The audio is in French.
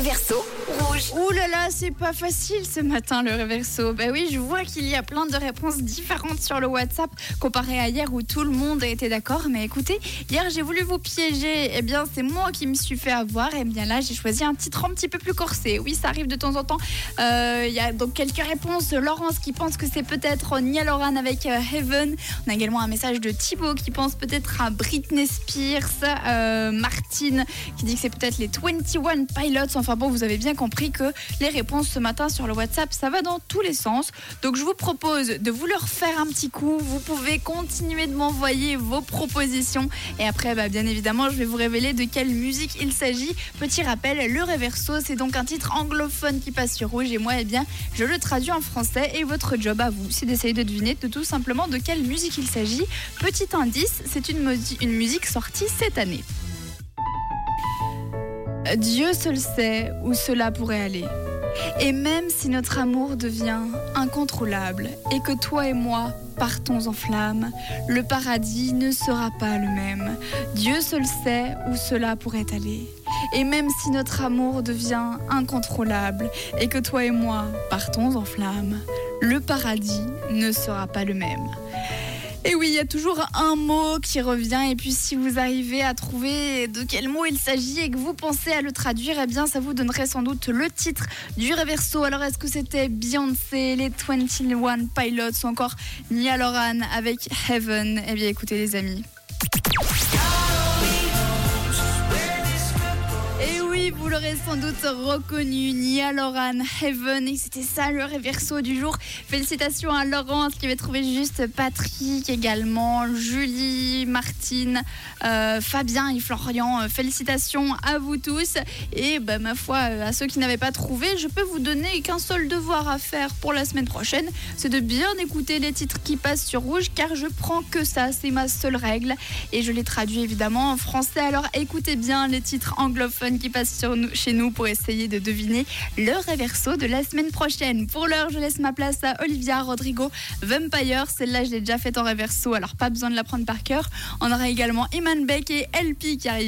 réverso rouge. Ouh là là, c'est pas facile ce matin le réverso. Bah oui, je vois qu'il y a plein de réponses différentes sur le WhatsApp comparé à hier où tout le monde été d'accord. Mais écoutez, hier j'ai voulu vous piéger. Eh bien, c'est moi qui me suis fait avoir. Et bien là, j'ai choisi un titre un petit peu plus corsé. Oui, ça arrive de temps en temps. Euh, Il y a donc quelques réponses. Laurence qui pense que c'est peut-être Nia Loran avec euh, Heaven. On a également un message de Thibaut qui pense peut-être à Britney Spears. Euh, Martine qui dit que c'est peut-être les 21 Pilots. Bon, vous avez bien compris que les réponses ce matin sur le WhatsApp, ça va dans tous les sens. Donc je vous propose de vous leur faire un petit coup. Vous pouvez continuer de m'envoyer vos propositions. Et après, bah, bien évidemment, je vais vous révéler de quelle musique il s'agit. Petit rappel, le Reverso, c'est donc un titre anglophone qui passe sur Rouge. Et moi, eh bien, je le traduis en français. Et votre job à vous, c'est d'essayer de deviner de tout simplement de quelle musique il s'agit. Petit indice, c'est une, musique sortie cette année. Dieu seul sait où cela pourrait aller. Et même si notre amour devient incontrôlable et que toi et moi partons en flammes, le paradis ne sera pas le même. Dieu seul sait où cela pourrait aller. Et même si notre amour devient incontrôlable et que toi et moi partons en flammes, le paradis ne sera pas le même. Et oui, il y a toujours un mot qui revient. Et puis, si vous arrivez à trouver de quel mot il s'agit et que vous pensez à le traduire, eh bien, ça vous donnerait sans doute le titre du Reverso. Alors, est-ce que c'était Beyoncé, les 21 Pilots ou encore Nia Loran avec Heaven? Eh bien, écoutez, les amis. Sans doute reconnu, Nia Loran, Heaven, et c'était ça le réverso du jour. Félicitations à Laurence qui avait trouvé juste Patrick également, Julie, Martine, euh, Fabien et Florian. Euh, Félicitations à vous tous. Et bah, ma foi, euh, à ceux qui n'avaient pas trouvé, je peux vous donner qu'un seul devoir à faire pour la semaine prochaine, c'est de bien écouter les titres qui passent sur rouge, car je prends que ça, c'est ma seule règle. Et je les traduis évidemment en français. Alors écoutez bien les titres anglophones qui passent sur nous, chez nous pour essayer de deviner le réverso de la semaine prochaine. Pour l'heure, je laisse ma place à Olivia Rodrigo, Vampire. Celle-là, je l'ai déjà faite en réverso, alors pas besoin de la prendre par cœur. On aura également Iman Beck et LP qui arrivent.